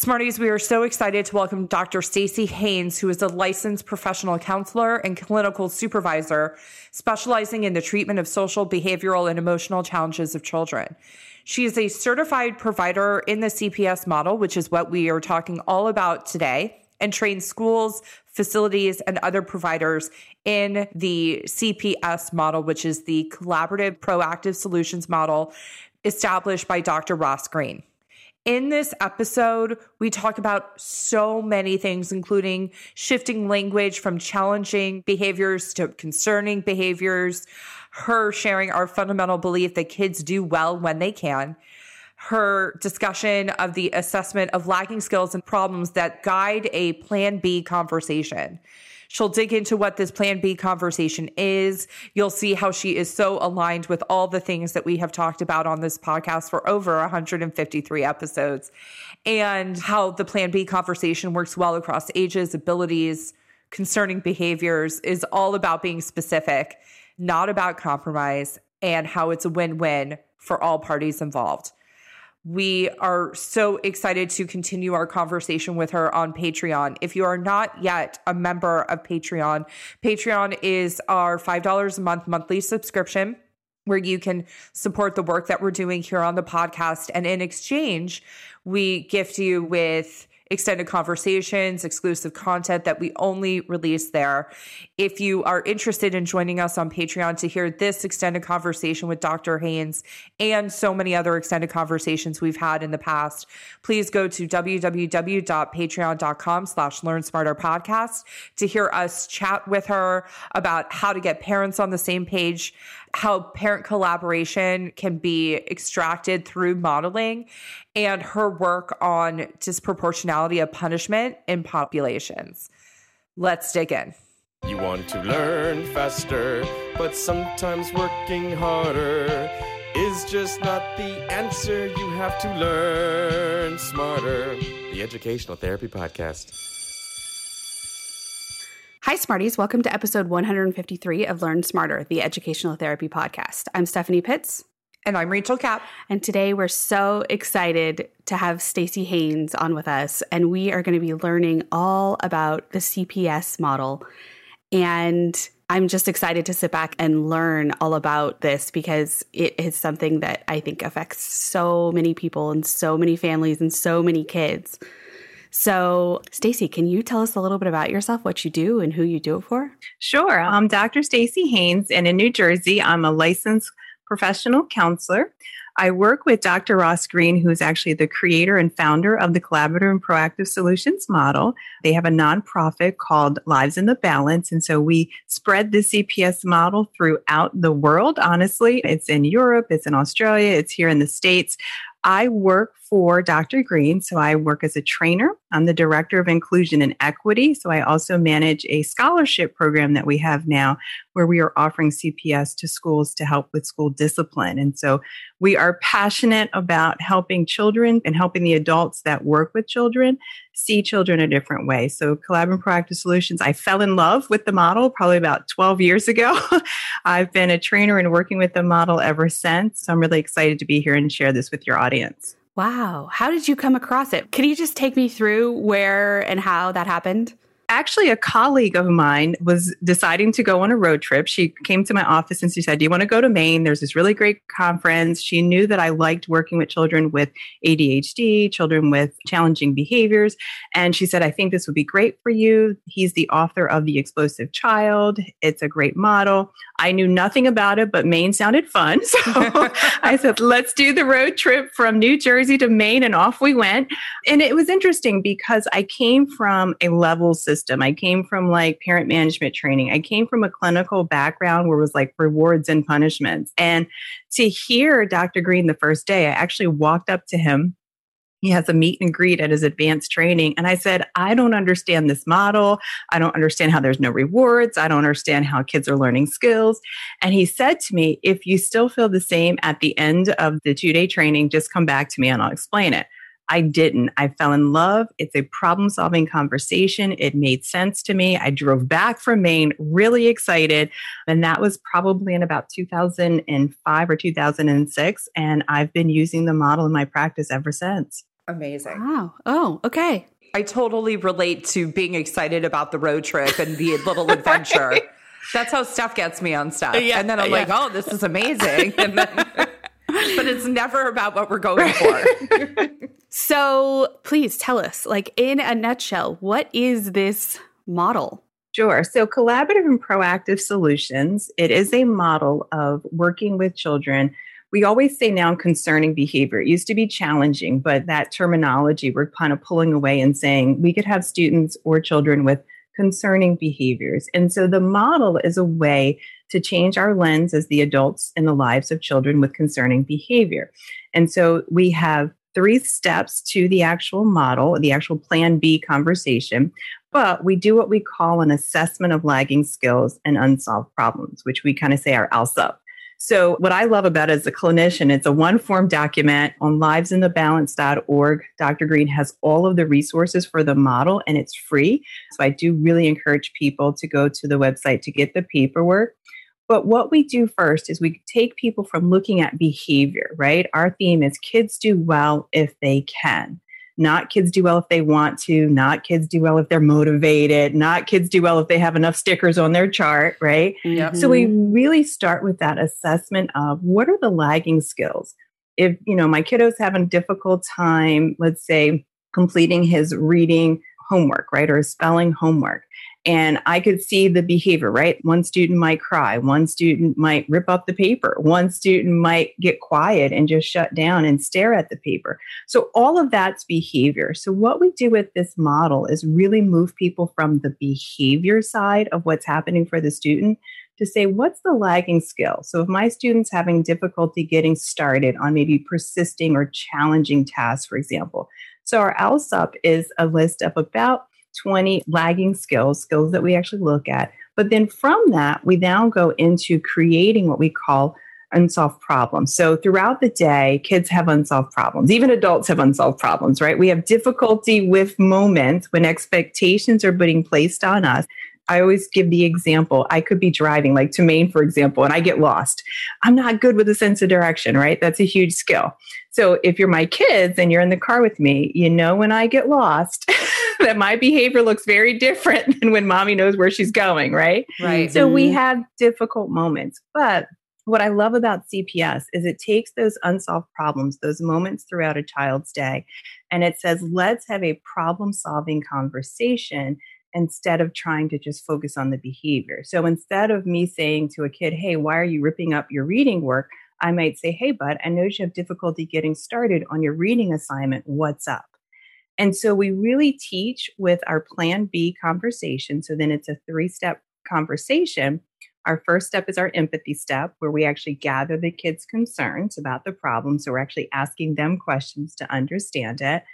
Smarties, we are so excited to welcome Dr. Stacy Haynes, who is a licensed professional counselor and clinical supervisor specializing in the treatment of social, behavioral, and emotional challenges of children. She is a certified provider in the CPS model, which is what we are talking all about today, and trains schools, facilities, and other providers in the CPS model, which is the collaborative proactive solutions model established by Dr. Ross Greene. In this episode, we talk about so many things, including shifting language from challenging behaviors to concerning behaviors, her sharing our fundamental belief that kids do well when they can, her discussion of the assessment of lagging skills and problems that guide a plan B conversation. She'll dig into what this plan B conversation is. You'll see how she is so aligned with all the things that we have talked about on this podcast for over 153 episodes and how the plan B conversation works well across ages, abilities, concerning behaviors is all about being specific, not about compromise, and how it's a win win for all parties involved. We are so excited to continue our conversation with her on Patreon. If you are not yet a member of Patreon, Patreon is our $5 a month monthly subscription where you can support the work that we're doing here on the podcast. And in exchange, we gift you with extended conversations, exclusive content that we only release there. If you are interested in joining us on Patreon to hear this extended conversation with Dr. Haynes and so many other extended conversations we've had in the past, please go to www.patreon.com slash learn smarter podcast to hear us chat with her about how to get parents on the same page, how parent collaboration can be extracted through modeling and her work on disproportionality of punishment in populations. Let's dig in. You want to learn faster, but sometimes working harder is just not the answer. You have to learn smarter. The Educational Therapy Podcast. Hi, Smarties. Welcome to episode 153 of Learn Smarter, the Educational Therapy Podcast. I'm Stephanie Pitts. And I'm Rachel Kapp. And today we're so excited to have Stacy Haynes on with us. And we are going to be learning all about the CPS model. And I'm just excited to sit back and learn all about this because it is something that I think affects so many people and so many families and so many kids. So, Stacy, can you tell us a little bit about yourself, what you do, and who you do it for? Sure. I'm Dr. Stacy Haynes, and in New Jersey, I'm a licensed professional counselor. I work with Dr. Ross Greene, who is actually the creator and founder of the Collaborative and Proactive Solutions model. They have a nonprofit called Lives in the Balance. And so we spread the CPS model throughout the world. Honestly, it's in Europe, it's in Australia, it's here in the States. I work for Dr. Greene. So I work as a trainer. I'm the director of inclusion and equity. So I also manage a scholarship program that we have now where we are offering CPS to schools to help with school discipline. And so we are passionate about helping children and helping the adults that work with children see children a different way. So Collaborative Proactive Solutions, I fell in love with the model probably about 12 years ago. I've been a trainer and working with the model ever since. So I'm really excited to be here and share this with your audience. Wow. How did you come across it? Can you just take me through where and how that happened? Actually a colleague of mine was deciding to go on a road trip. She came to my office and she said, Do you want to go to Maine? There's this really great conference. She knew that I liked working with children with ADHD, children with challenging behaviors. And she said, I think this would be great for you. He's the author of The Explosive Child. It's a great model. I knew nothing about it, but Maine sounded fun. So I said, Let's do the road trip from New Jersey to Maine. And off we went. And it was interesting because I came from a level system system. I came from like parent management training. I came from a clinical background where it was like rewards and punishments. And to hear Dr. Greene the first day, I actually walked up to him he has a meet and greet at his advanced training. And I said, I don't understand this model. I don't understand how there's no rewards. I don't understand how kids are learning skills. And he said to me, if you still feel the same at the end of the two day training, just come back to me and I'll explain it. I didn't. I fell in love. It's a problem solving conversation. It made sense to me. I drove back from Maine really excited. And that was probably in about 2005 or 2006. And I've been using the model in my practice ever since. Amazing. Wow. Oh, okay. I totally relate to being excited about the road trip and the little adventure. right. That's how stuff gets me on stuff. Yeah, and then I'm yeah. like, oh, this is amazing. And then, but it's never about what we're going for. so please tell us, like in a nutshell, what is this model? Sure. So, collaborative and proactive solutions, it is a model of working with children. We always say now concerning behavior. It used to be challenging, but that terminology, we're kind of pulling away and saying we could have students or children with concerning behaviors. And so the model is a way to change our lens as the adults in the lives of children with concerning behavior. And so we have three steps to the actual model, the actual plan B conversation. But we do what we call an assessment of lagging skills and unsolved problems, which we kind of say our ALSUP. So, what I love about it as a clinician, it's a one form document on livesinthebalance.org. Dr. Greene has all of the resources for the model and it's free. So, I do really encourage people to go to the website to get the paperwork. But what we do first is we take people from looking at behavior, right? Our theme is kids do well if they can. Not kids do well if they want to, not kids do well if they're motivated, not kids do well if they have enough stickers on their chart, right? Yep. So we really start with that assessment of what are the lagging skills? If, you know, my kiddo's having a difficult time, let's say completing his reading homework, right? Or his spelling homework and I could see the behavior, right? One student might cry, one student might rip up the paper, one student might get quiet and just shut down and stare at the paper. So, all of that's behavior. So, what we do with this model is really move people from the behavior side of what's happening for the student to say, what's the lagging skill? So, if my student's having difficulty getting started on maybe persisting or challenging tasks, for example. So, our ALSUP is a list of about 20 lagging skills, skills that we actually look at. But then from that, we now go into creating what we call unsolved problems. So throughout the day, kids have unsolved problems. Even adults have unsolved problems, right? We have difficulty with moments when expectations are being placed on us I always give the example. I could be driving, like to Maine, for example, and I get lost. I'm not good with a sense of direction, right? That's a huge skill. So if you're my kids and you're in the car with me, you know when I get lost that my behavior looks very different than when mommy knows where she's going, right? Right. So we mm-hmm. have difficult moments. But what I love about CPS is it takes those unsolved problems, those moments throughout a child's day, and it says, let's have a problem solving conversation instead of trying to just focus on the behavior. So instead of me saying to a kid, hey, why are you ripping up your reading work? I might say, hey, bud, I know you have difficulty getting started on your reading assignment. What's up? And so we really teach with our plan B conversation. So then it's a three step conversation. Our first step is our empathy step, where we actually gather the kids' concerns about the problem. So we're actually asking them questions to understand it.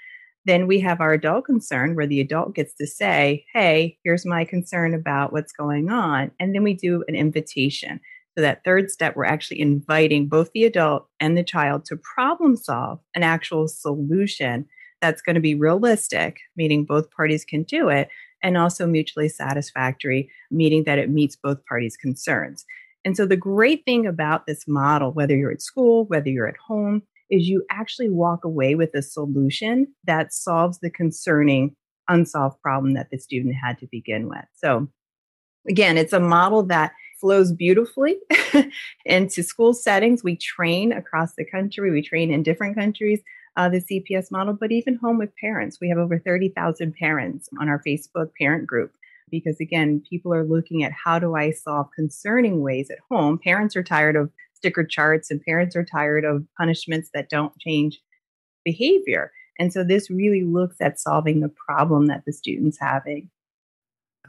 Then we have our adult concern where the adult gets to say, Hey, here's my concern about what's going on. And then we do an invitation. So, that third step, we're actually inviting both the adult and the child to problem solve an actual solution that's going to be realistic, meaning both parties can do it, and also mutually satisfactory, meaning that it meets both parties' concerns. And so, the great thing about this model, whether you're at school, whether you're at home, is you actually walk away with a solution that solves the concerning unsolved problem that the student had to begin with. So again, it's a model that flows beautifully into school settings. We train across the country, we train in different countries. Uh, the CPS model, but even home with parents. We have over 30,000 parents on our Facebook parent group because, again, people are looking at how do I solve concerning ways at home. Parents are tired of sticker charts and parents are tired of punishments that don't change behavior. And so this really looks at solving the problem that the student's having.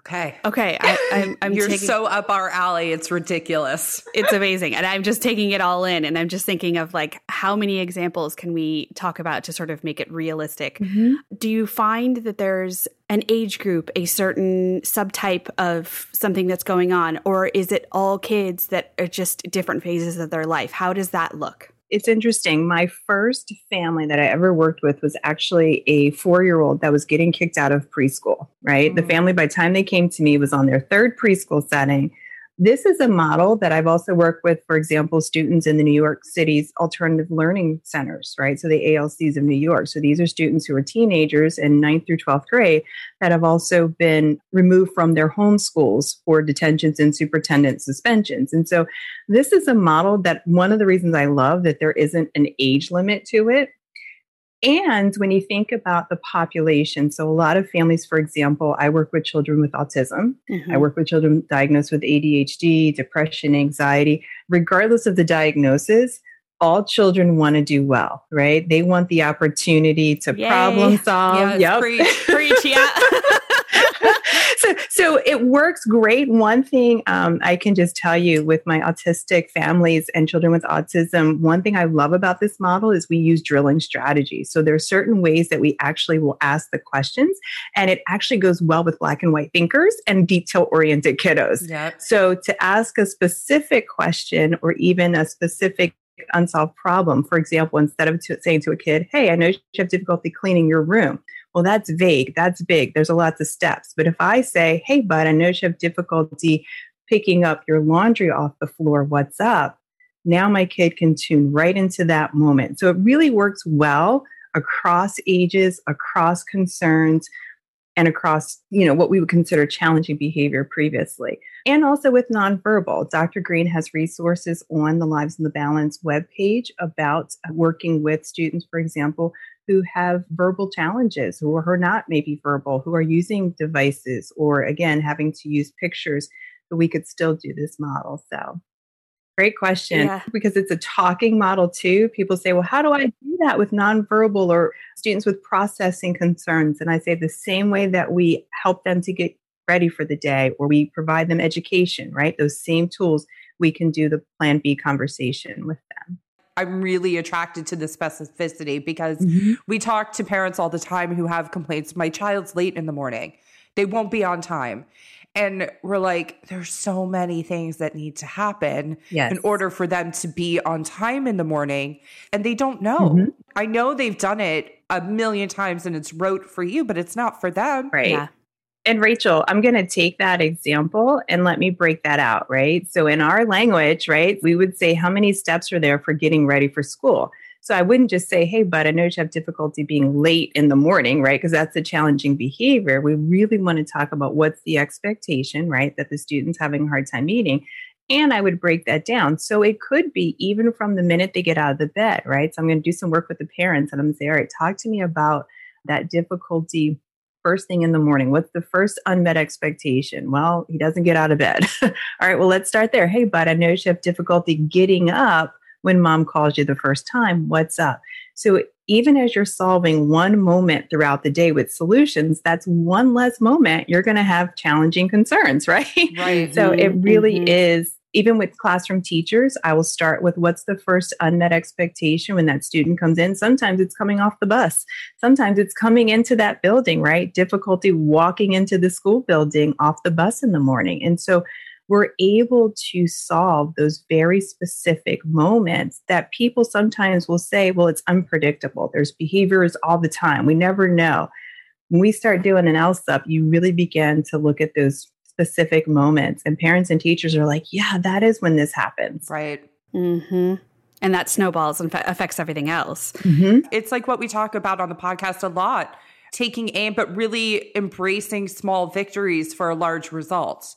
Okay. Okay. I, am You're taking, so up our alley. It's ridiculous. It's amazing. And I'm just taking it all in. And I'm just thinking of like, how many examples can we talk about to sort of make it realistic? Mm-hmm. Do you find that there's an age group, a certain subtype of something that's going on? Or is it all kids that are just different phases of their life? How does that look? It's interesting. My first family that I ever worked with was actually a four year old that was getting kicked out of preschool, right? Mm-hmm. The family, by the time they came to me, was on their third preschool setting. This is a model that I've also worked with, for example, students in the New York City's alternative learning centers, right? So the ALCs of New York. So these are students who are teenagers in ninth through 12th grade that have also been removed from their home schools for detentions and superintendent suspensions. And so this is a model that one of the reasons I love that there isn't an age limit to it and when you think about the population, so a lot of families, for example, I work with children with autism, mm-hmm. I work with children diagnosed with ADHD, depression, anxiety. Regardless of the diagnosis, all children want to do well, right? They want the opportunity to Yay. problem solve. Yeah, yep. preach, preach, yeah. so, so it works great. One thing um, I can just tell you with my autistic families and children with autism, one thing I love about this model is we use drilling strategies. So there are certain ways that we actually will ask the questions, and it actually goes well with black and white thinkers and detail oriented kiddos. Yep. So to ask a specific question or even a specific unsolved problem. For example, instead of t- saying to a kid, Hey, I know you have difficulty cleaning your room. Well, that's vague. That's big. There's a lots of steps. But if I say, Hey, bud, I know you have difficulty picking up your laundry off the floor. What's up? Now my kid can tune right into that moment. So it really works well across ages, across concerns, and across, you know, what we would consider challenging behavior previously. And also with nonverbal. Dr. Greene has resources on the Lives in the Balance webpage about working with students, for example, who have verbal challenges, who are not maybe verbal, who are using devices, or again, having to use pictures, but we could still do this model. So Great question. Yeah. Because it's a talking model too. People say, well, how do I do that with nonverbal or students with processing concerns? And I say the same way that we help them to get ready for the day or we provide them education, right? Those same tools, we can do the plan B conversation with them. I'm really attracted to the specificity because mm-hmm. we talk to parents all the time who have complaints. My child's late in the morning. They won't be on time. And we're like, there's so many things that need to happen yes. in order for them to be on time in the morning. And they don't know. Mm-hmm. I know they've done it a million times and it's rote for you, but it's not for them. Right. Yeah. And Rachel, I'm going to take that example and let me break that out, right? So in our language, right, we would say, how many steps are there for getting ready for school? So I wouldn't just say, hey, bud, I know you have difficulty being late in the morning, right? Because that's a challenging behavior. We really want to talk about what's the expectation, right? That the student's having a hard time meeting. And I would break that down. So it could be even from the minute they get out of the bed, right? So I'm going to do some work with the parents and I'm going to say, all right, talk to me about that difficulty first thing in the morning? What's the first unmet expectation? Well, he doesn't get out of bed. All right, well, let's start there. Hey, bud, I know you have difficulty getting up when mom calls you the first time, what's up? So even as you're solving one moment throughout the day with solutions, that's one less moment you're going to have challenging concerns, right? Right. so it really mm-hmm. is even with classroom teachers, I will start with what's the first unmet expectation when that student comes in. Sometimes it's coming off the bus. Sometimes it's coming into that building, right? Difficulty walking into the school building off the bus in the morning. And so we're able to solve those very specific moments that people sometimes will say, well, it's unpredictable. There's behaviors all the time. We never know. When we start doing an ALSUP, you really begin to look at those specific moments. And parents and teachers are like, yeah, that is when this happens. Right. Mm-hmm. And that snowballs and affects everything else. Mm-hmm. It's like what we talk about on the podcast a lot taking aim, but really embracing small victories for large results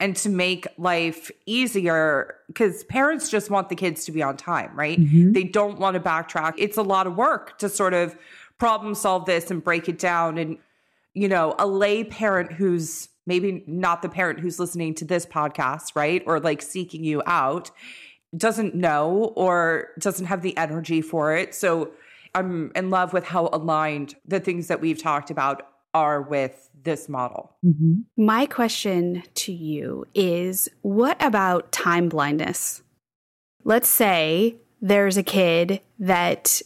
and to make life easier because parents just want the kids to be on time, right? Mm-hmm. They don't want to backtrack. It's a lot of work to sort of problem solve this and break it down. And, you know, a lay parent who's maybe not the parent who's listening to this podcast, right? Or like seeking you out doesn't know or doesn't have the energy for it. So I'm in love with how aligned the things that we've talked about are with this model. Mm-hmm. My question to you is what about time blindness? Let's say there's a kid that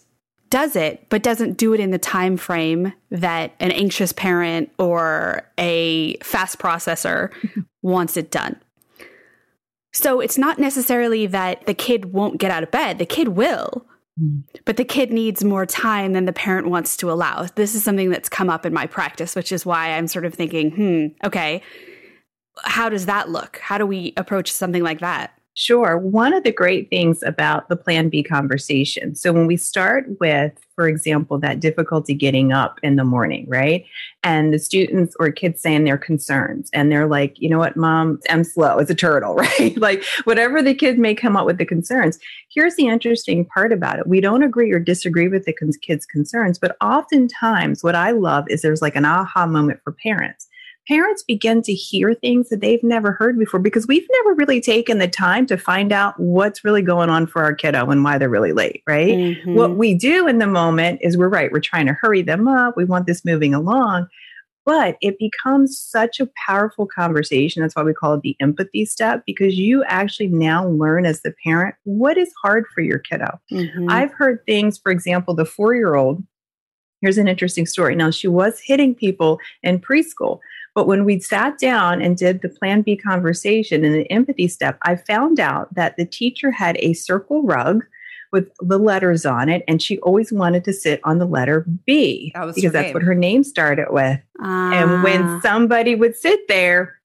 does it but doesn't do it in the time frame that an anxious parent or a fast processor wants it done. So it's not necessarily that the kid won't get out of bed, the kid will. But the kid needs more time than the parent wants to allow. This is something that's come up in my practice, which is why I'm sort of thinking, hmm, okay. how does that look? How do we approach something like that? Sure. One of the great things about the Plan B conversation. So, when we start with, for example, that difficulty getting up in the morning, right? And the students or kids saying their concerns, and they're like, you know what, mom, I'm slow as a turtle, right? like, whatever the kids may come up with the concerns. Here's the interesting part about it we don't agree or disagree with the kids' concerns, but oftentimes, what I love is there's like an aha moment for parents parents begin to hear things that they've never heard before because we've never really taken the time to find out what's really going on for our kiddo and why they're really late, right? Mm-hmm. What we do in the moment is we're right, we're trying to hurry them up, we want this moving along. But it becomes such a powerful conversation. That's why we call it the empathy step, because you actually now learn as the parent what is hard for your kiddo. Mm-hmm. I've heard things, for example, the four year old Here's an interesting story. Now, she was hitting people in preschool, but when we sat down and did the Plan B conversation and the empathy step, I found out that the teacher had a circle rug with the letters on it, and she always wanted to sit on the letter B that because that's what her name started with. And when ah. somebody would sit there,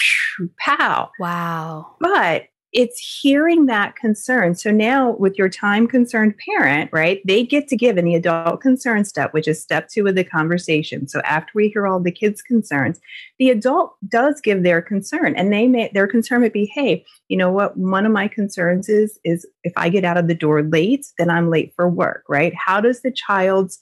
pow. Wow. But it's hearing that concern. So now, with your time concerned parent, right, they get to give in the adult concern step, which is step two of the conversation. So after we hear all the kids' concerns, the adult does give their concern, and they may their concern would be, hey, you know what? One of my concerns is is if I get out of the door late, then I'm late for work, right? How does the child's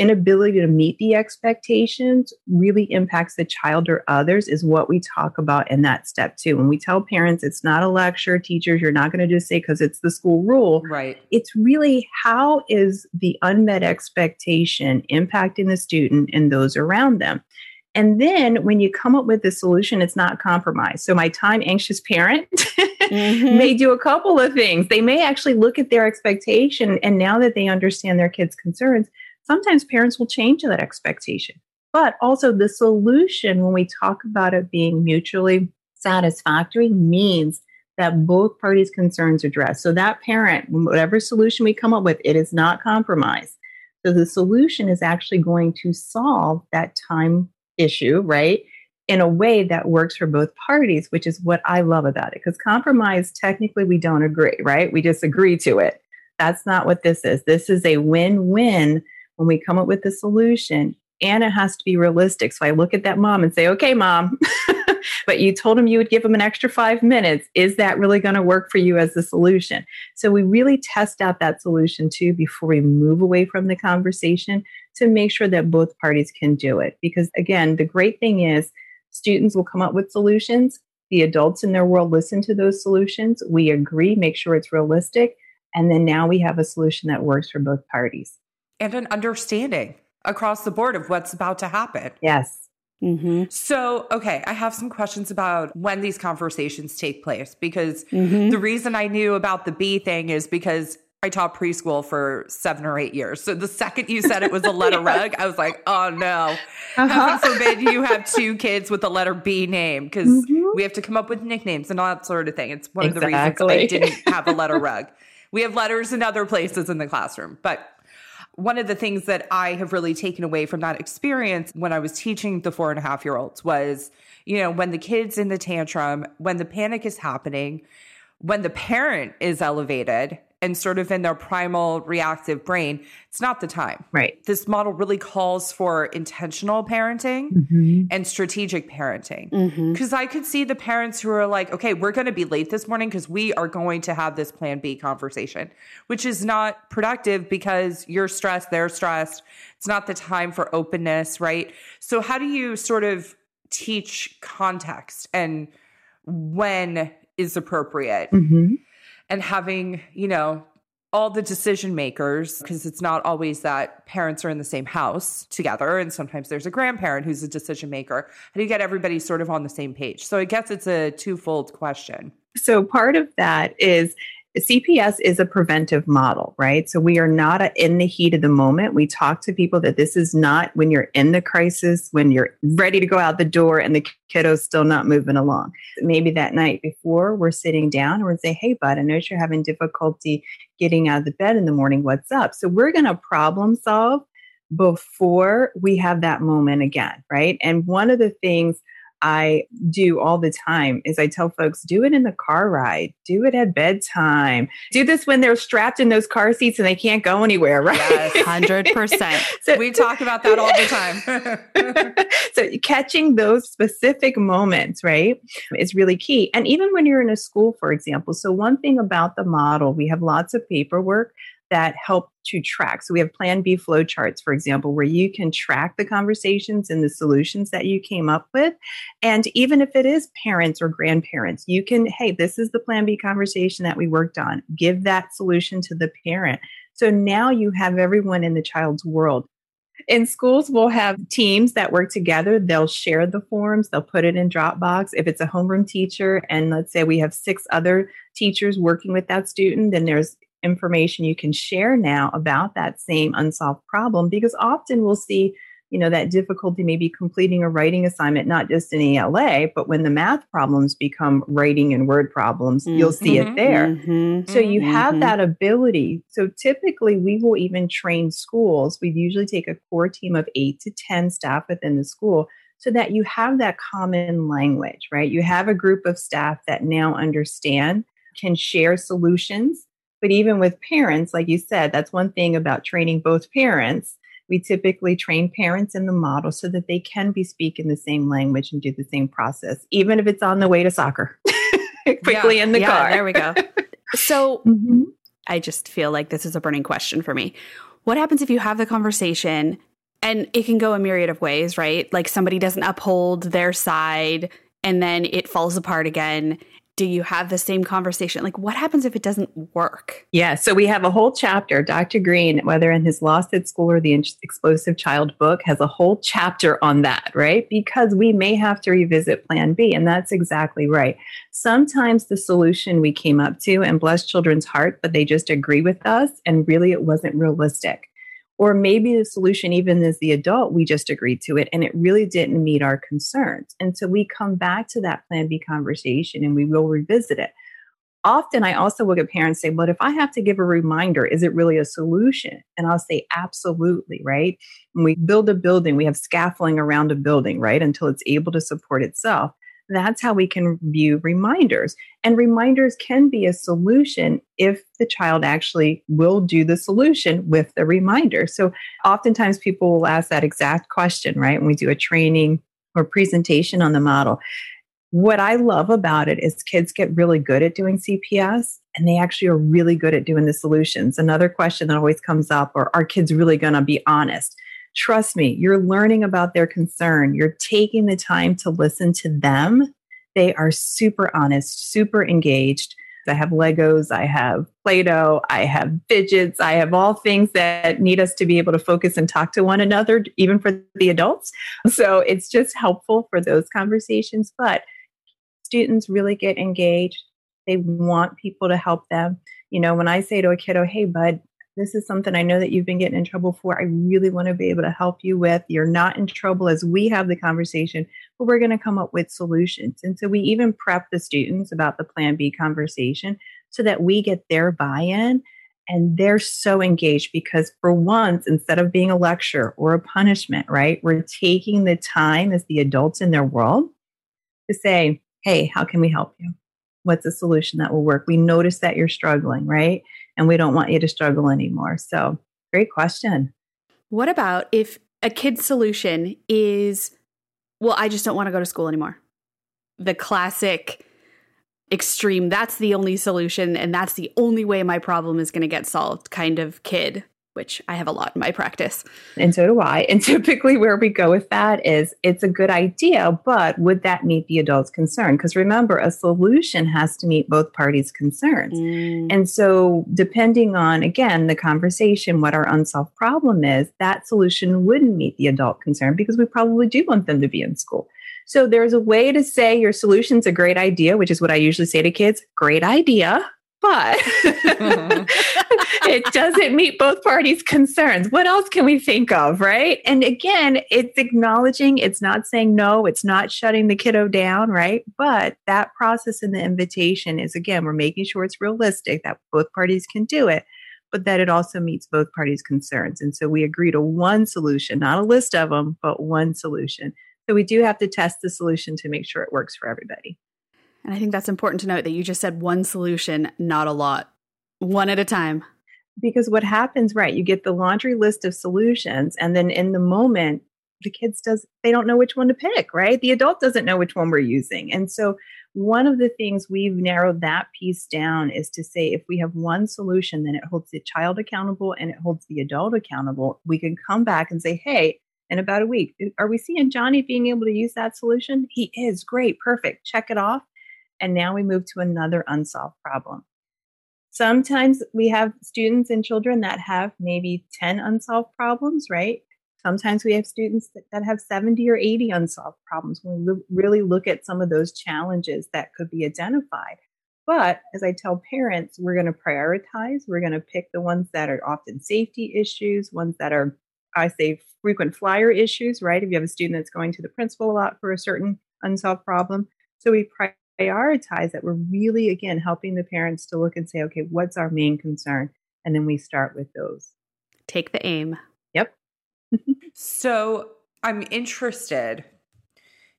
inability to meet the expectations really impacts the child or others is what we talk about in that step two. When we tell parents it's not a lecture, teachers, you're not going to just say because it's the school rule. Right. It's really how is the unmet expectation impacting the student and those around them. And then when you come up with a solution, it's not compromise. So my time anxious parent mm-hmm. may do a couple of things. They may actually look at their expectation and now that they understand their kids' concerns, sometimes parents will change that expectation. But also, the solution, when we talk about it being mutually satisfactory, means that both parties' concerns are addressed. So, that parent, whatever solution we come up with, it is not compromised. So, the solution is actually going to solve that time issue, right? In a way that works for both parties, which is what I love about it. Because compromise, technically, we don't agree, right? We just agree to it. That's not what this is. This is a win win when we come up with a solution and it has to be realistic. So I look at that mom and say, okay, mom, but you told him you would give him an extra five minutes. Is that really going to work for you as the solution? So we really test out that solution too before we move away from the conversation to make sure that both parties can do it. Because again, the great thing is students will come up with solutions. The adults in their world listen to those solutions. We agree, make sure it's realistic. And then now we have a solution that works for both parties and an understanding across the board of what's about to happen. Yes. Mm-hmm. So, okay, I have some questions about when these conversations take place because mm-hmm. the reason I knew about the B thing is because I taught preschool for seven or eight years. So the second you said it was a letter rug, I was like, oh no. Uh-huh. Heaven forbid you have two kids with the letter B name because mm-hmm. we have to come up with nicknames and all that sort of thing. It's one exactly. of the reasons I didn't have a letter rug. We have letters in other places in the classroom, but one of the things that I have really taken away from that experience when I was teaching the four and a half year olds was, you know, when the kid's in the tantrum, when the panic is happening, when the parent is elevated and sort of in their primal reactive brain, it's not the time. Right. This model really calls for intentional parenting mm-hmm. and strategic parenting. Because mm-hmm. I could see the parents who are like, okay, we're going to be late this morning because we are going to have this plan B conversation, which is not productive because you're stressed, they're stressed. It's not the time for openness, right? So, how do you sort of teach context and when is appropriate? Mm-hmm and having, you know, all the decision makers, because it's not always that parents are in the same house together. And sometimes there's a grandparent who's a decision maker. How do you get everybody sort of on the same page? So I guess it's a twofold question. So part of that is CPS is a preventive model, right? So we are not in the heat of the moment. We talk to people that this is not when you're in the crisis, when you're ready to go out the door and the kiddo's still not moving along. Maybe that night before we're sitting down and we're say, Hey, bud, I know you're having difficulty getting out of the bed in the morning. What's up? So we're going to problem solve before we have that moment again, right? And one of the things I do all the time is I tell folks, do it in the car ride, do it at bedtime, do this when they're strapped in those car seats and they can't go anywhere, right? Yes, 100%. so, we talk about that all the time. so catching those specific moments, right, is really key. And even when you're in a school, for example. So one thing about the model, we have lots of paperwork that help to track. So we have Plan B flow charts, for example, where you can track the conversations and the solutions that you came up with. And even if it is parents or grandparents, you can, hey, this is the Plan B conversation that we worked on. Give that solution to the parent. So now you have everyone in the child's world. In schools, we'll have teams that work together. They'll share the forms, they'll put it in Dropbox. If it's a homeroom teacher, and let's say we have six other teachers working with that student, then there's information you can share now about that same unsolved problem because often we'll see you know that difficulty maybe completing a writing assignment not just in ela but when the math problems become writing and word problems mm-hmm. you'll see it mm-hmm. there mm-hmm. so you have mm-hmm. that ability so typically we will even train schools we usually take a core team of 8 to 10 staff within the school so that you have that common language right you have a group of staff that now understand can share solutions but even with parents, like you said, that's one thing about training both parents. We typically train parents in the model so that they can be speaking the same language and do the same process, even if it's on the way to soccer, quickly yeah, in the yeah, car. There we go. So mm-hmm. I just feel like this is a burning question for me. What happens if you have the conversation and it can go a myriad of ways, right? Like somebody doesn't uphold their side and then it falls apart again do you have the same conversation? Like, what happens if it doesn't work? Yeah. So we have a whole chapter. Dr. Greene, whether in his Lost at School or the Explosive Child book, has a whole chapter on that, right? Because we may have to revisit Plan B. And that's exactly right. Sometimes the solution we came up to and bless children's heart, but they just agree with us. And really, it wasn't realistic. Or maybe the solution, even as the adult, we just agreed to it and it really didn't meet our concerns. And so we come back to that Plan B conversation and we will revisit it. Often I also look at parents say, but if I have to give a reminder, is it really a solution? And I'll say, absolutely, right? When we build a building, we have scaffolding around a building, right? Until it's able to support itself that's how we can view reminders. And reminders can be a solution if the child actually will do the solution with the reminder. So oftentimes people will ask that exact question, right? When we do a training or presentation on the model. What I love about it is kids get really good at doing CPS and they actually are really good at doing the solutions. Another question that always comes up are, are kids really going to be honest? Trust me, you're learning about their concern. You're taking the time to listen to them. They are super honest, super engaged. I have Legos, I have Play Doh, I have fidgets, I have all things that need us to be able to focus and talk to one another, even for the adults. So it's just helpful for those conversations. But students really get engaged. They want people to help them. You know, when I say to a kiddo, hey, bud, this is something I know that you've been getting in trouble for. I really want to be able to help you with. You're not in trouble as we have the conversation, but we're going to come up with solutions. And so we even prep the students about the Plan B conversation so that we get their buy in. And they're so engaged because, for once, instead of being a lecture or a punishment, right, we're taking the time as the adults in their world to say, hey, how can we help you? What's a solution that will work? We notice that you're struggling, right? And we don't want you to struggle anymore. So, great question. What about if a kid's solution is, well, I just don't want to go to school anymore? The classic extreme, that's the only solution, and that's the only way my problem is going to get solved kind of kid which I have a lot in my practice. And so do I. And typically, where we go with that is it's a good idea, but would that meet the adult's concern? Because remember, a solution has to meet both parties' concerns. Mm. And so, depending on, again, the conversation, what our unsolved problem is, that solution wouldn't meet the adult concern because we probably do want them to be in school. So, there's a way to say your solution's a great idea, which is what I usually say to kids great idea but it doesn't meet both parties' concerns. What else can we think of, right? And again, it's acknowledging, it's not saying no, it's not shutting the kiddo down, right? But that process in the invitation is again, we're making sure it's realistic that both parties can do it, but that it also meets both parties' concerns. And so we agree to one solution, not a list of them, but one solution So we do have to test the solution to make sure it works for everybody. And I think that's important to note that you just said one solution, not a lot, one at a time. Because what happens, right? You get the laundry list of solutions, and then in the moment, the kids does they don't know which one to pick, right? The adult doesn't know which one we're using. And so one of the things we've narrowed that piece down is to say if we have one solution, then it holds the child accountable and it holds the adult accountable. We can come back and say, hey, in about a week, are we seeing Johnny being able to use that solution? He is great, perfect. Check it off. And now we move to another unsolved problem. Sometimes we have students and children that have maybe 10 unsolved problems, right? Sometimes we have students that, that have 70 or 80 unsolved problems when we really look at some of those challenges that could be identified. But as I tell parents, we're going to prioritize. We're going to pick the ones that are often safety issues, ones that are, I say, frequent flyer issues, right? If you have a student that's going to the principal a lot for a certain unsolved problem. So we prioritize that we're really, again, helping the parents to look and say, okay, what's our main concern? And then we start with those. Take the aim. Yep so I'm interested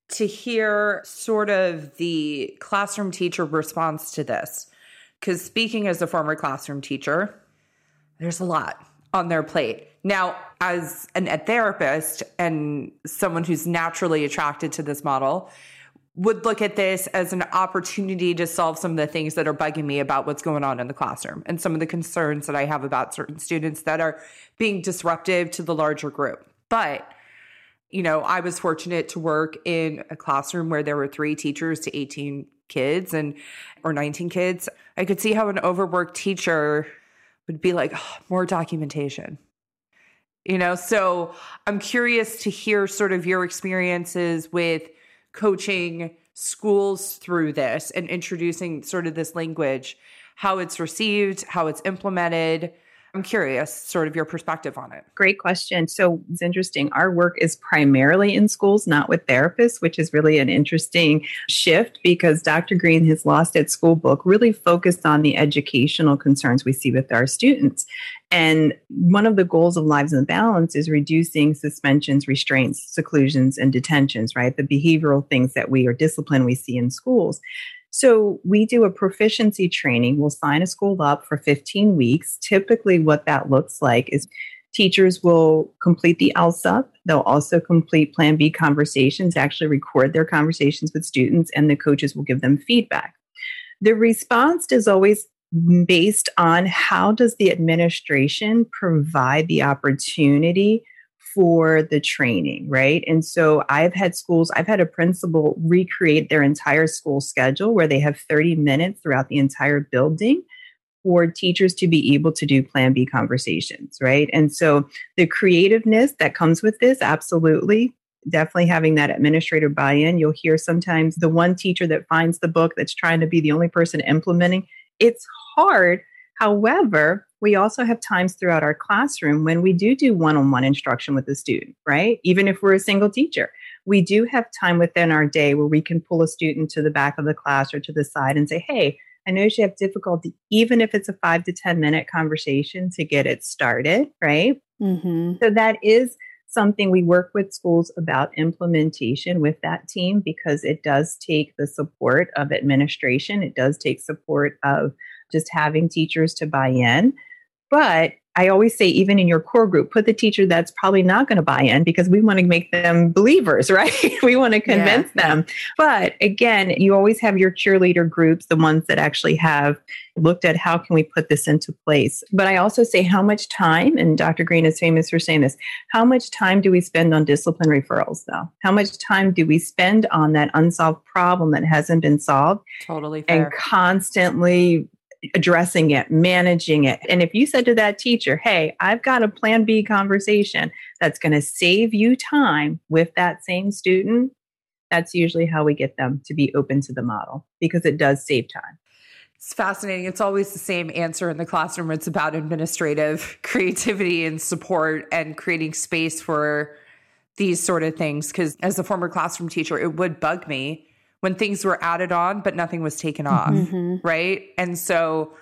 to hear sort of the classroom teacher response to this. Because speaking as a former classroom teacher, there's a lot on their plate. Now, as an, a therapist and someone who's naturally attracted to this model, would look at this as an opportunity to solve some of the things that are bugging me about what's going on in the classroom and some of the concerns that I have about certain students that are being disruptive to the larger group. But, you know, I was fortunate to work in a classroom where there were three teachers to 18 kids and or 19 kids. I could see how an overworked teacher would be like, oh, more documentation. You know, so I'm curious to hear sort of your experiences with coaching schools through this and introducing sort of this language, how it's received, how it's implemented. I'm curious, sort of your perspective on it. Great question. So it's interesting. Our work is primarily in schools, not with therapists, which is really an interesting shift because Dr. Greene, his Lost at School book, really focused on the educational concerns we see with our students. And one of the goals of Lives in Balance is reducing suspensions, restraints, seclusions, and detentions, right? The behavioral things that we or discipline we see in schools. So we do a proficiency training. We'll sign a school up for 15 weeks. Typically, what that looks like is teachers will complete the ALSUP. They'll also complete Plan B conversations, actually record their conversations with students, and the coaches will give them feedback. The response is always based on how does the administration provide the opportunity for the training, right? And so I've had schools, I've had a principal recreate their entire school schedule where they have 30 minutes throughout the entire building for teachers to be able to do plan B conversations, right? And so the creativeness that comes with this, absolutely. Definitely having that administrator buy in. You'll hear sometimes the one teacher that finds the book that's trying to be the only person implementing. It's hard. However, we also have times throughout our classroom when we do do one on one instruction with the student, right? Even if we're a single teacher, we do have time within our day where we can pull a student to the back of the class or to the side and say, hey, I know you have difficulty, even if it's a five to 10 minute conversation to get it started, right? Mm-hmm. So that is something we work with schools about implementation with that team because it does take the support of administration. It does take support of just having teachers to buy in. But I always say, even in your core group, put the teacher that's probably not going to buy in because we want to make them believers, right? we want to convince yeah. them. But again, you always have your cheerleader groups, the ones that actually have looked at how can we put this into place. But I also say how much time, and Dr. Greene is famous for saying this, how much time do we spend on discipline referrals though? How much time do we spend on that unsolved problem that hasn't been solved? Totally fair. And constantly addressing it, managing it. And if you said to that teacher, hey, I've got a plan B conversation that's going to save you time with that same student, that's usually how we get them to be open to the model because it does save time. It's fascinating. It's always the same answer in the classroom. It's about administrative creativity and support and creating space for these sort of things. Because as a former classroom teacher, it would bug me when things were added on, but nothing was taken off. Mm-hmm. Right. And so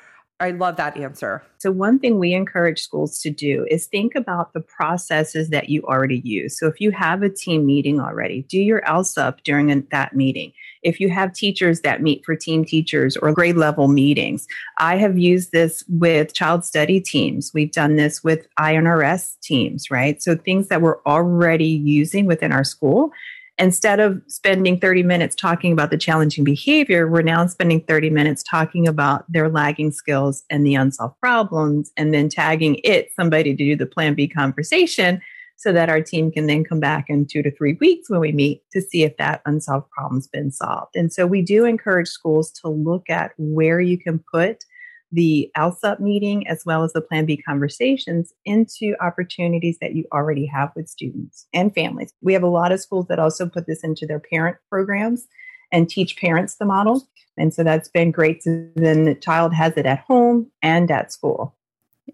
I love that answer. So, one thing we encourage schools to do is think about the processes that you already use. So, if you have a team meeting already, do your ALSUP during that meeting. If you have teachers that meet for team teachers or grade level meetings, I have used this with child study teams. We've done this with I&RS teams, right? So, things that we're already using within our school instead of spending 30 minutes talking about the challenging behavior, we're now spending 30 minutes talking about their lagging skills and the unsolved problems, and then tagging it, somebody to do the plan B conversation, so that our team can then come back in two to three weeks when we meet to see if that unsolved problem's been solved. And so we do encourage schools to look at where you can put the ALSUP meeting as well as the Plan B conversations into opportunities that you already have with students and families. We have a lot of schools that also put this into their parent programs and teach parents the model. And so that's been great. So then the child has it at home and at school.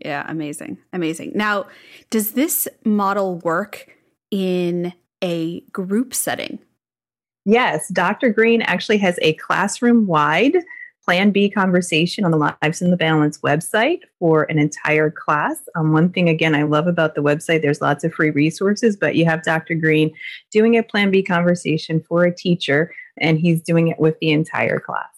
Yeah, amazing. Amazing. Now, does this model work in a group setting? Yes, Dr. Greene actually has a classroom wide Plan B conversation on the Lives in the Balance website for an entire class. Um, one thing, again, I love about the website, there's lots of free resources, but you have Dr. Greene doing a Plan B conversation for a teacher, and he's doing it with the entire class.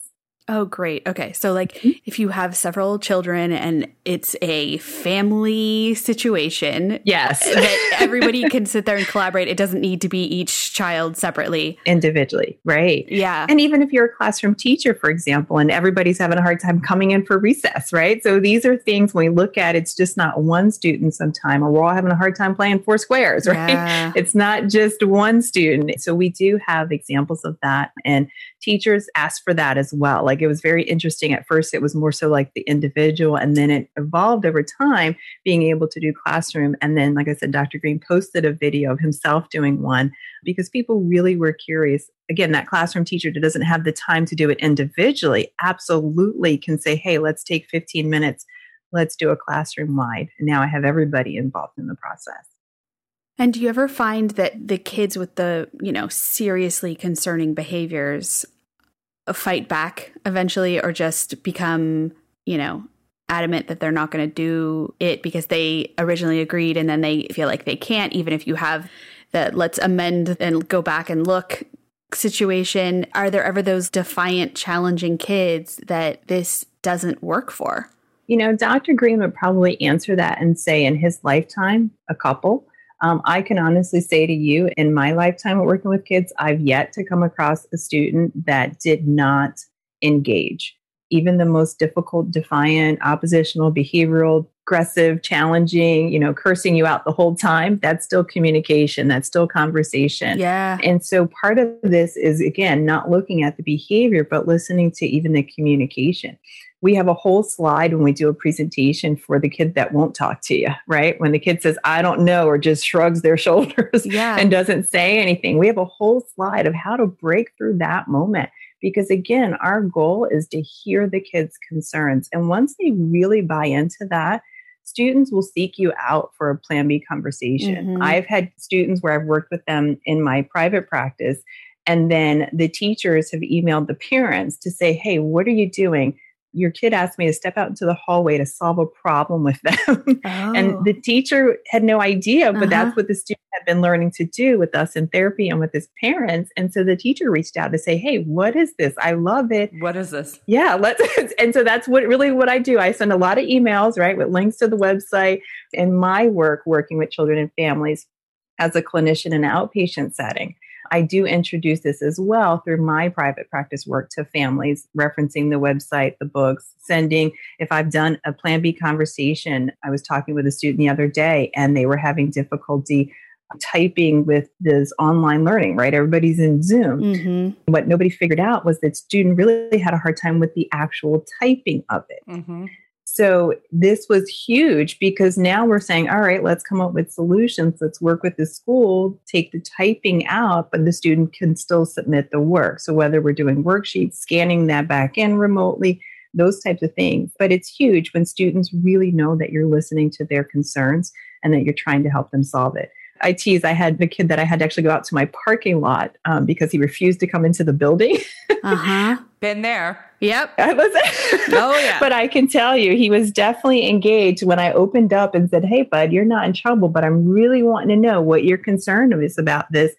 Oh, great. Okay. So, like, mm-hmm. if you have several children and it's a family situation, yes, that everybody can sit there and collaborate. It doesn't need to be each child separately, individually, right? Yeah. And even if you're a classroom teacher, for example, and everybody's having a hard time coming in for recess, right? So, these are things when we look at it's just not one student sometime, or we're all having a hard time playing four squares, right? Yeah. It's not just one student. So, we do have examples of that. And teachers ask for that as well. Like it was very interesting. At first, it was more so like the individual, and then it evolved over time, being able to do classroom. And then, like I said, Dr. Greene posted a video of himself doing one because people really were curious. Again, that classroom teacher that doesn't have the time to do it individually absolutely can say, hey, let's take 15 minutes. Let's do a classroom wide. And now I have everybody involved in the process. And do you ever find that the kids with the, you know, seriously concerning behaviors uh, fight back eventually or just become, you know, adamant that they're not going to do it because they originally agreed and then they feel like they can't, even if you have that let's amend and go back and look situation? Are there ever those defiant, challenging kids that this doesn't work for? You know, Dr. Greene would probably answer that and say in his lifetime, a couple. Um, I can honestly say to you, in my lifetime of working with kids, I've yet to come across a student that did not engage. Even the most difficult, defiant, oppositional, behavioral, aggressive, challenging, you know, cursing you out the whole time, that's still communication, that's still conversation. Yeah. And so part of this is, again, not looking at the behavior, but listening to even the communication we have a whole slide when we do a presentation for the kid that won't talk to you, right? When the kid says, I don't know, or just shrugs their shoulders yeah. and doesn't say anything. We have a whole slide of how to break through that moment. Because again, our goal is to hear the kids' concerns. And once they really buy into that, students will seek you out for a plan B conversation. Mm-hmm. I've had students where I've worked with them in my private practice, and then the teachers have emailed the parents to say, Hey, what are you doing? Your kid asked me to step out into the hallway to solve a problem with them. Oh. and the teacher had no idea, but uh-huh. that's what the student had been learning to do with us in therapy and with his parents. And so the teacher reached out to say, Hey, what is this? I love it. What is this? Yeah, let's and so that's what really what I do. I send a lot of emails, right, with links to the website and my work working with children and families as a clinician in an outpatient setting. I do introduce this as well through my private practice work to families, referencing the website, the books, sending. If I've done a Plan B conversation, I was talking with a student the other day and they were having difficulty typing with this online learning, right? Everybody's in Zoom. Mm-hmm. What nobody figured out was that student really had a hard time with the actual typing of it. Mm-hmm. So this was huge because now we're saying, all right, let's come up with solutions. Let's work with the school, take the typing out, but the student can still submit the work. So whether we're doing worksheets, scanning that back in remotely, those types of things. But it's huge when students really know that you're listening to their concerns and that you're trying to help them solve it. I tease, I had the kid that I had to actually go out to my parking lot um, because he refused to come into the building. uh-huh. Been there. Yep. I was, Oh, yeah. but I can tell you, he was definitely engaged when I opened up and said, Hey, bud, you're not in trouble, but I'm really wanting to know what your concern is about this.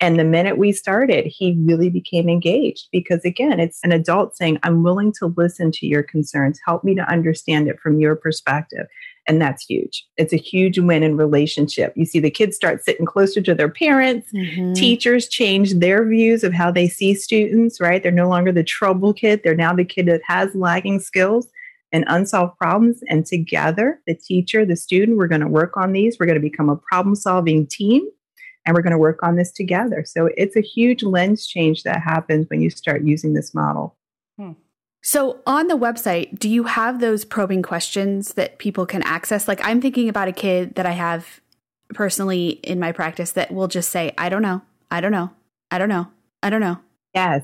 And the minute we started, he really became engaged because, again, it's an adult saying, I'm willing to listen to your concerns. Help me to understand it from your perspective. And that's huge. It's a huge win in relationship. You see the kids start sitting closer to their parents. Mhm. Teachers change their views of how they see students, right? They're no longer the trouble kid. They're now the kid that has lagging skills and unsolved problems. And together, the teacher, the student, we're going to work on these. We're going to become a problem solving team and we're going to work on this together. So it's a huge lens change that happens when you start using this model. So, on the website, do you have those probing questions that people can access? Like, I'm thinking about a kid that I have personally in my practice that will just say, I don't know, I don't know, I don't know, I don't know. Yes.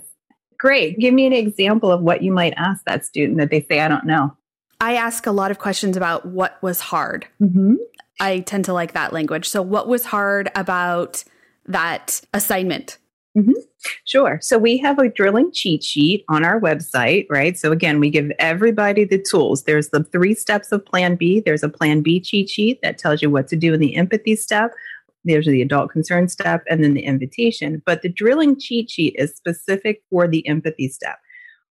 Great. Give me an example of what you might ask that student that they say, I don't know. I ask a lot of questions about what was hard. Mm-hmm. I tend to like that language. So, what was hard about that assignment? Sure. So we have a drilling cheat sheet on our website, right? So again, we give everybody the tools. There's the three steps of plan B. There's a plan B cheat sheet that tells you what to do in the empathy step. There's the adult concern step and then the invitation. But the drilling cheat sheet is specific for the empathy step.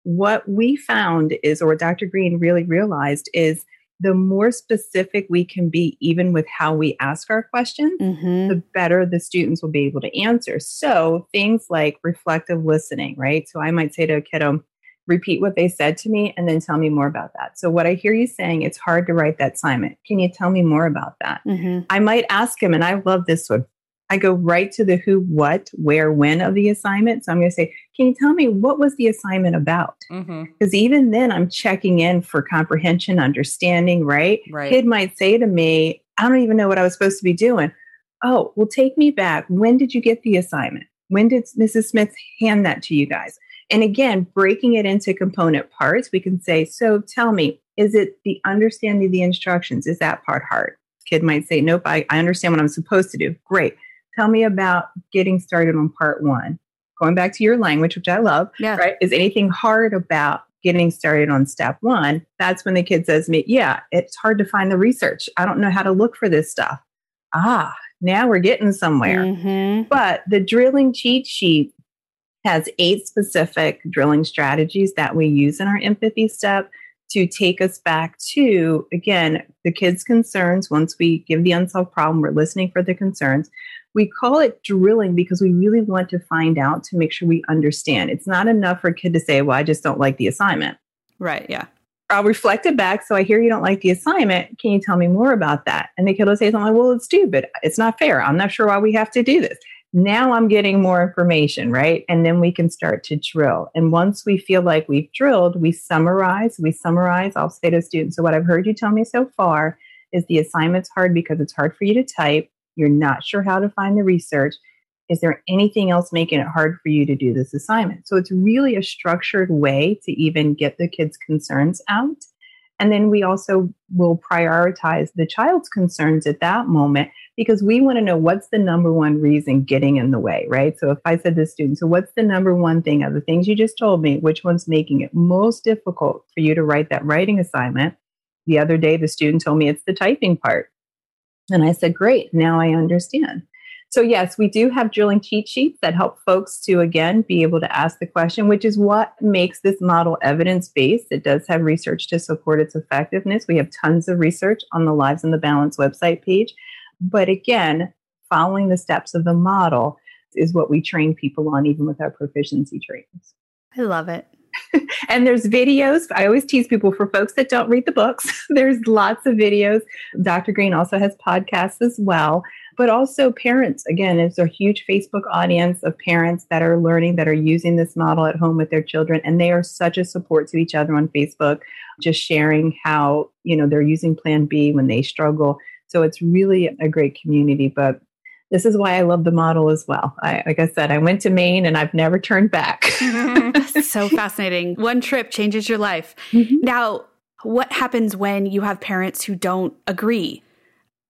What we found is, or Dr. Greene really realized is the more specific we can be, even with how we ask our questions, Mm-hmm. the better the students will be able to answer. So things like reflective listening, right? So I might say to a kiddo, repeat what they said to me and then tell me more about that. So what I hear you saying, it's hard to write that assignment. Can you tell me more about that? Mm-hmm. I might ask him, and I love this one. I go right to the who, what, where, when of the assignment. So I'm going to say, can you tell me what was the assignment about? Mm-hmm. Because even then, I'm checking in for comprehension, understanding, right? Right. Kid might say to me, I don't even know what I was supposed to be doing. Oh, well, take me back. When did you get the assignment? When did Mrs. Smith hand that to you guys? And again, breaking it into component parts, we can say, so tell me, is it the understanding of the instructions? Is that part hard? Kid might say, nope, I, I understand what I'm supposed to do. Great. Tell me about getting started on part one. Going back to your language, which I love, Yeah. right? Is anything hard about getting started on step one? That's when the kid says to me, Yeah, it's hard to find the research. I don't know how to look for this stuff. Ah, now we're getting somewhere. Mm-hmm. But the drilling cheat sheet has eight specific drilling strategies that we use in our empathy step to take us back to, again, the kids' concerns. Once we give the unsolved problem, we're listening for the concerns. We call it drilling because we really want to find out to make sure we understand. It's not enough for a kid to say, Well, I just don't like the assignment. Right. Yeah. I'll reflect it back. So I hear you don't like the assignment. Can you tell me more about that? And the kid will say something like, well, it's stupid. It's not fair. I'm not sure why we have to do this. Now I'm getting more information, right? And then we can start to drill. And once we feel like we've drilled, we summarize. We summarize. I'll say to students, so what I've heard you tell me so far is the assignment's hard because it's hard for you to type. You're not sure how to find the research. Is there anything else making it hard for you to do this assignment? So it's really a structured way to even get the kids' concerns out. And then we also will prioritize the child's concerns at that moment because we want to know what's the number one reason getting in the way, right? So if I said to the student, so what's the number one thing of the things you just told me, which one's making it most difficult for you to write that writing assignment? The other day, the student told me it's the typing part. And I said, great, now I understand. So, yes, we do have drilling cheat sheets that help folks to, again, be able to ask the question, which is what makes this model evidence based. It does have research to support its effectiveness. We have tons of research on the Lives in the Balance website page. But again, following the steps of the model is what we train people on, even with our proficiency trainings. I love it. And there's videos. I always tease people for folks that don't read the books. there's lots of videos. Dr. Greene also has podcasts as well. But also parents, again, there's a huge Facebook audience of parents that are learning, that are using this model at home with their children. And they are such a support to each other on Facebook, just sharing how, you know, they're using Plan B when they struggle. So it's really a great community. But this is why I love the model as well. I, like I said, I went to Maine and I've never turned back. so fascinating. One trip changes your life. Mhm. Now, what happens when you have parents who don't agree?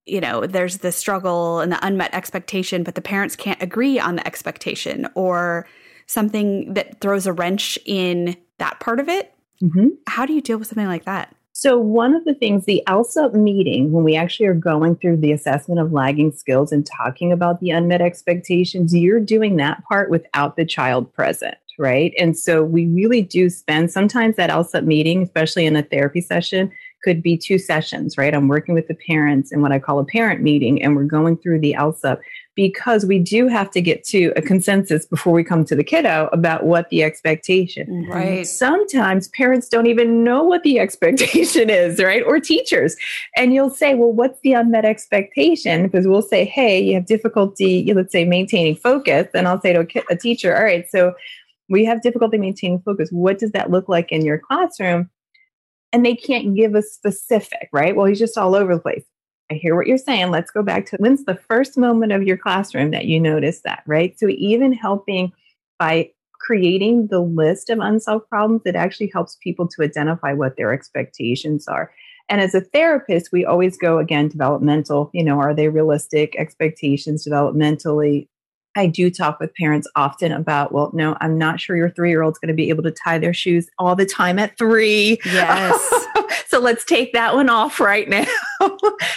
You know, there's the struggle and the unmet expectation, but the parents can't agree on the expectation or something that throws a wrench in that part of it. Mm-hmm. How do you deal with something like that? So, one of the things, the ALSUP meeting, when we actually are going through the assessment of lagging skills and talking about the unmet expectations, you're doing that part without the child present, right? And so, we really do spend sometimes that ALSUP meeting, especially in a therapy session, could be two sessions, right? I'm working with the parents in what I call a parent meeting, and we're going through the ALSUP because we do have to get to a consensus before we come to the kiddo about what the expectation. Mm-hmm. Right. Sometimes parents don't even know what the expectation is, right? Or teachers. And you'll say, well, what's the unmet expectation? Because we'll say, hey, you have difficulty, let's say, maintaining focus. And I'll say to a teacher, all right, so we have difficulty maintaining focus. What does that look like in your classroom? And they can't give a specific, right? Well, he's just all over the place. I hear what you're saying. Let's go back to when's the first moment of your classroom that you notice that, right? So, even helping by creating the list of unsolved problems, it actually helps people to identify what their expectations are. And as a therapist, we always go again developmental, you know, are they realistic expectations developmentally? I do talk with parents often about, well, no, I'm not sure your three year old's going to be able to tie their shoes all the time at three. Yes. so let's take that one off right now.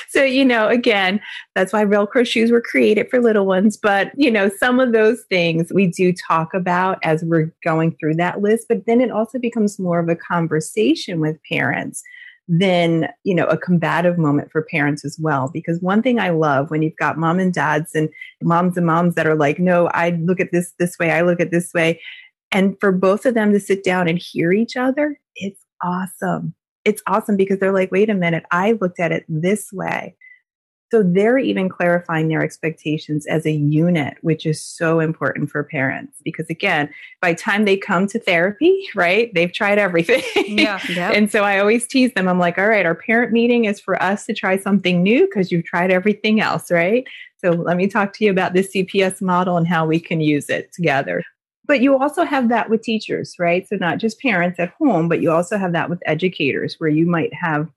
so, you know, again, that's why Velcro shoes were created for little ones. But, you know, some of those things we do talk about as we're going through that list. But then it also becomes more of a conversation with parents than you know a combative moment for parents as well because one thing i love when you've got mom and dads and moms and moms that are like no i look at this this way i look at this way and for both of them to sit down and hear each other it's awesome it's awesome because they're like wait a minute i looked at it this way so they're even clarifying their expectations as a unit, which is so important for parents because again, by the time they come to therapy, right, they've tried everything. Yeah. Yep. and so I always tease them. I'm like, all right, our parent meeting is for us to try something new because you've tried everything else, right? So let me talk to you about this CPS model and how we can use it together. But you also have that with teachers, right? So not just parents at home, but you also have that with educators where you might have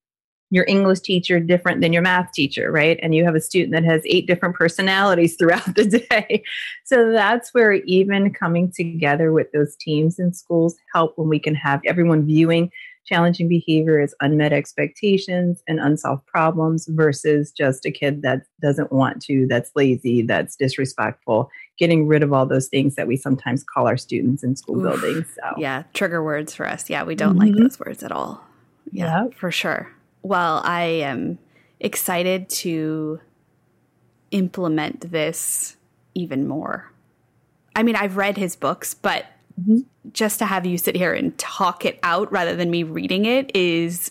your English teacher different than your math teacher, right? And you have a student that has eight different personalities throughout the day. So that's where even coming together with those teams in schools help when we can have everyone viewing challenging behavior as unmet expectations and unsolved problems versus just a kid that doesn't want to, that's lazy, that's disrespectful, getting rid of all those things that we sometimes call our students in school Oof. buildings. So Yeah, trigger words for us. Yeah, we don't like Mhm. those words at all. Yeah, Yep. for sure. Well, I am excited to implement this even more. I mean, I've read his books, but Mhm. just to have you sit here and talk it out rather than me reading it is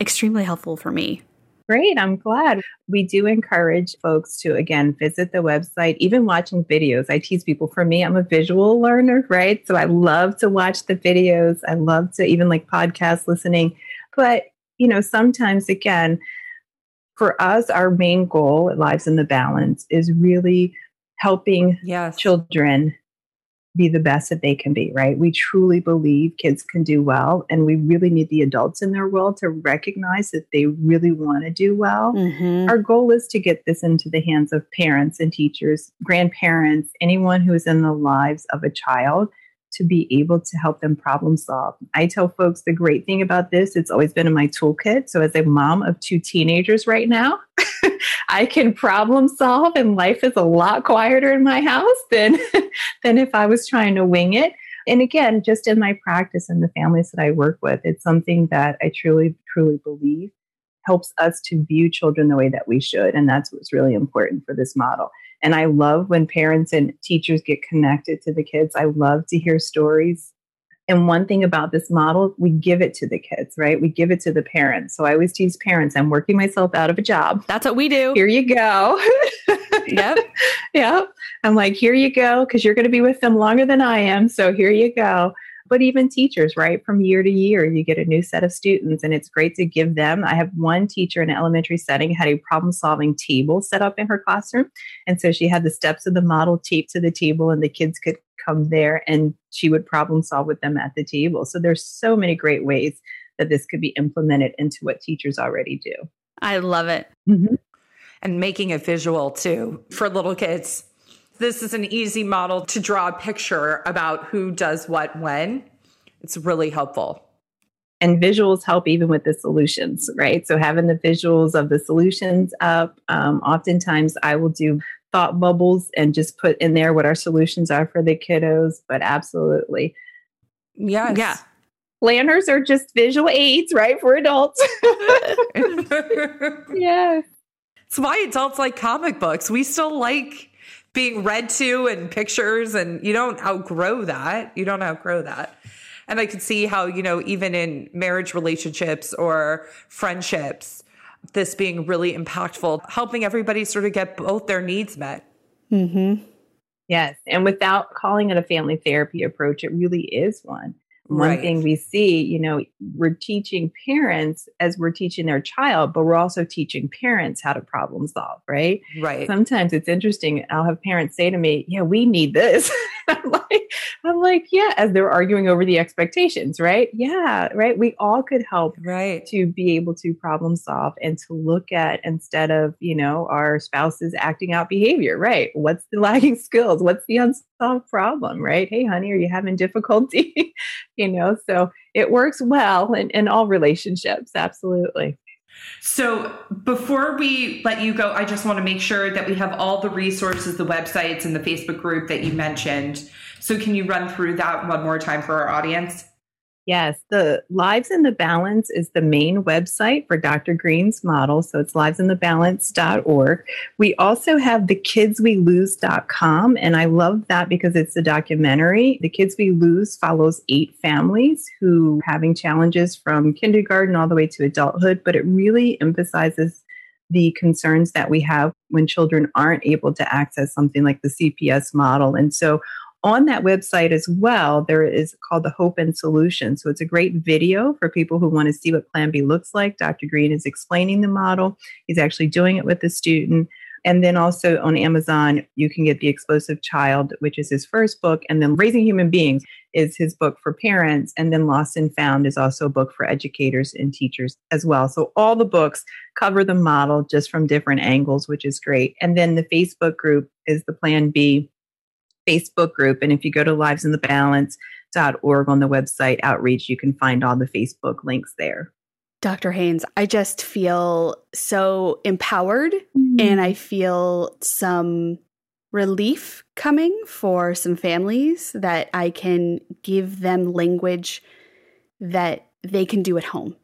extremely helpful for me. Great, I'm glad. We do encourage folks to, again, visit the website, even watching videos. I tease people, for me, I'm a visual learner, right? So I love to watch the videos. I love to even like podcast listening. But, you know, sometimes, again, for us, our main goal at Lives in the Balance is really helping Yes. children be the best that they can be, right? We truly believe kids can do well, and we really need the adults in their world to recognize that they really want to do well. Mm-hmm. Our goal is to get this into the hands of parents and teachers, grandparents, anyone who is in the lives of a child to be able to help them problem solve. I tell folks the great thing about this, it's always been in my toolkit. So, as a mom of two teenagers right now, I can problem solve, and life is a lot quieter in my house than, than if I was trying to wing it. And again, just in my practice and the families that I work with, it's something that I truly, truly believe helps us to view children the way that we should. And that's what's really important for this model. And I love when parents and teachers get connected to the kids. I love to hear stories. And one thing about this model, we give it to the kids, right? We give it to the parents. So I always tease parents, I'm working myself out of a job. That's what we do. Here you go. Yep. Yep. I'm like, here you go, because you're going to be with them longer than I am. So here you go. But even teachers, right? From year to year, you get a new set of students, and it's great to give them. I have one teacher in an elementary setting had a problem solving table set up in her classroom. And so she had the steps of the model taped to the table, and the kids could come there and she would problem solve with them at the table. So there's so many great ways that this could be implemented into what teachers already do. I love it. Mm-hmm. and making it visual too for little kids. This is an easy model to draw a picture about who does what when. It's really helpful. And visuals help even with the solutions, right? So having the visuals of the solutions up. Um, oftentimes, I will do thought bubbles and just put in there what our solutions are for the kiddos. But absolutely, yes. yeah. Planners are just visual aids, right, for adults. yeah. It's why adults like comic books. We still like being read to and pictures, and you don't outgrow that. You don't outgrow that. And I could see how, you know, even in marriage relationships or friendships, this being really impactful, helping everybody sort of get both their needs met. Mm-hmm. Yes. And without calling it a family therapy approach, it really is one. One Right. thing we see, you know, we're teaching parents as we're teaching their child, but we're also teaching parents how to problem solve, right? Right. Sometimes it's interesting. I'll have parents say to me, "Yeah, we need this." I'm like, I'm like, yeah, as they're arguing over the expectations, right? Yeah, right. We all could help Right. to be able to problem solve and to look at instead of you know our spouses acting out behavior right what's the lagging skills what's the unsolved problem right hey honey are you having difficulty you know so it works well in, in all relationships absolutely So before we let you go, I just want to make sure that we have all the resources, the websites, and the Facebook group that you mentioned. So can you run through that one more time for our audience? Yes, the Lives in the Balance is the main website for Dr. Greene's model. So it's livesinthebalance.org. We also have the kidswelose.com. And I love that because it's a documentary. The Kids We Lose follows eight families who having challenges from kindergarten all the way to adulthood, but it really emphasizes the concerns that we have when children aren't able to access something like the CPS model. And so on that website as well, there is called the Hope and Solution. So it's a great video for people who want to see what Plan B looks like. Dr. Greene is explaining the model. He's actually doing it with the student. And then also on Amazon, you can get The Explosive Child, which is his first book. And then Raising Human Beings is his book for parents. And then Lost and Found is also a book for educators and teachers as well. So all the books cover the model just from different angles, which is great. And then the Facebook group is the Plan B Facebook group. And if you go to livesinthebalance.org on the website outreach, you can find all the Facebook links there. Dr. Haynes, I just feel so empowered mm-hmm. and I feel some relief coming for some families that I can give them language that they can do at home.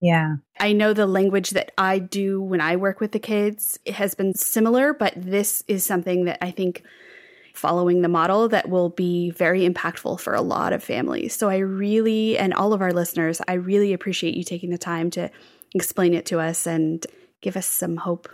Yeah. I know the language that I do when I work with the kids it has been similar, but this is something that I think following the model that will be very impactful for a lot of families. So I really and all of our listeners, I really appreciate you taking the time to explain it to us and give us some hope.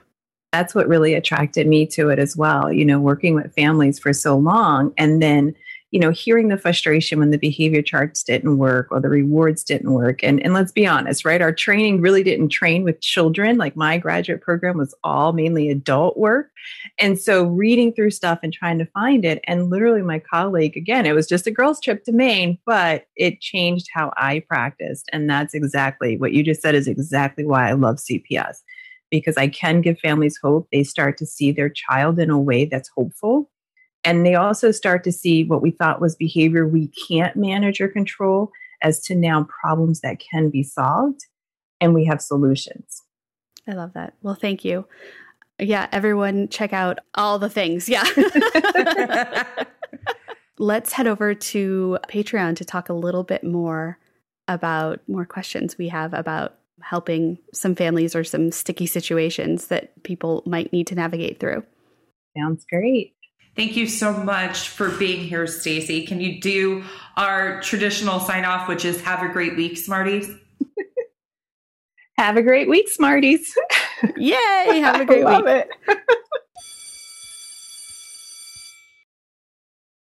That's what really attracted me to it as well. You know, working with families for so long and then you know, hearing the frustration when the behavior charts didn't work or the rewards didn't work. And, and let's be honest, right? Our training really didn't train with children. Like my graduate program was all mainly adult work. And so reading through stuff and trying to find it. And literally, my colleague, again, it was just a girls' trip to Maine, but it changed how I practiced. And that's exactly what you just said is exactly why I love CPS because I can give families hope. They start to see their child in a way that's hopeful and they also start to see what we thought was behavior we can't manage or control as to now problems that can be solved. And we have solutions. I love that. Well, thank you. Yeah, everyone check out all the things. Yeah. Let's head over to Patreon to talk a little bit more about more questions we have about helping some families or some sticky situations that people might need to navigate through. Sounds great. Thank you so much for being here, Stacy. Can you do our traditional sign off, which is have a great week, Smarties? Have a great week, Smarties. Yay! Have a great I love week. it.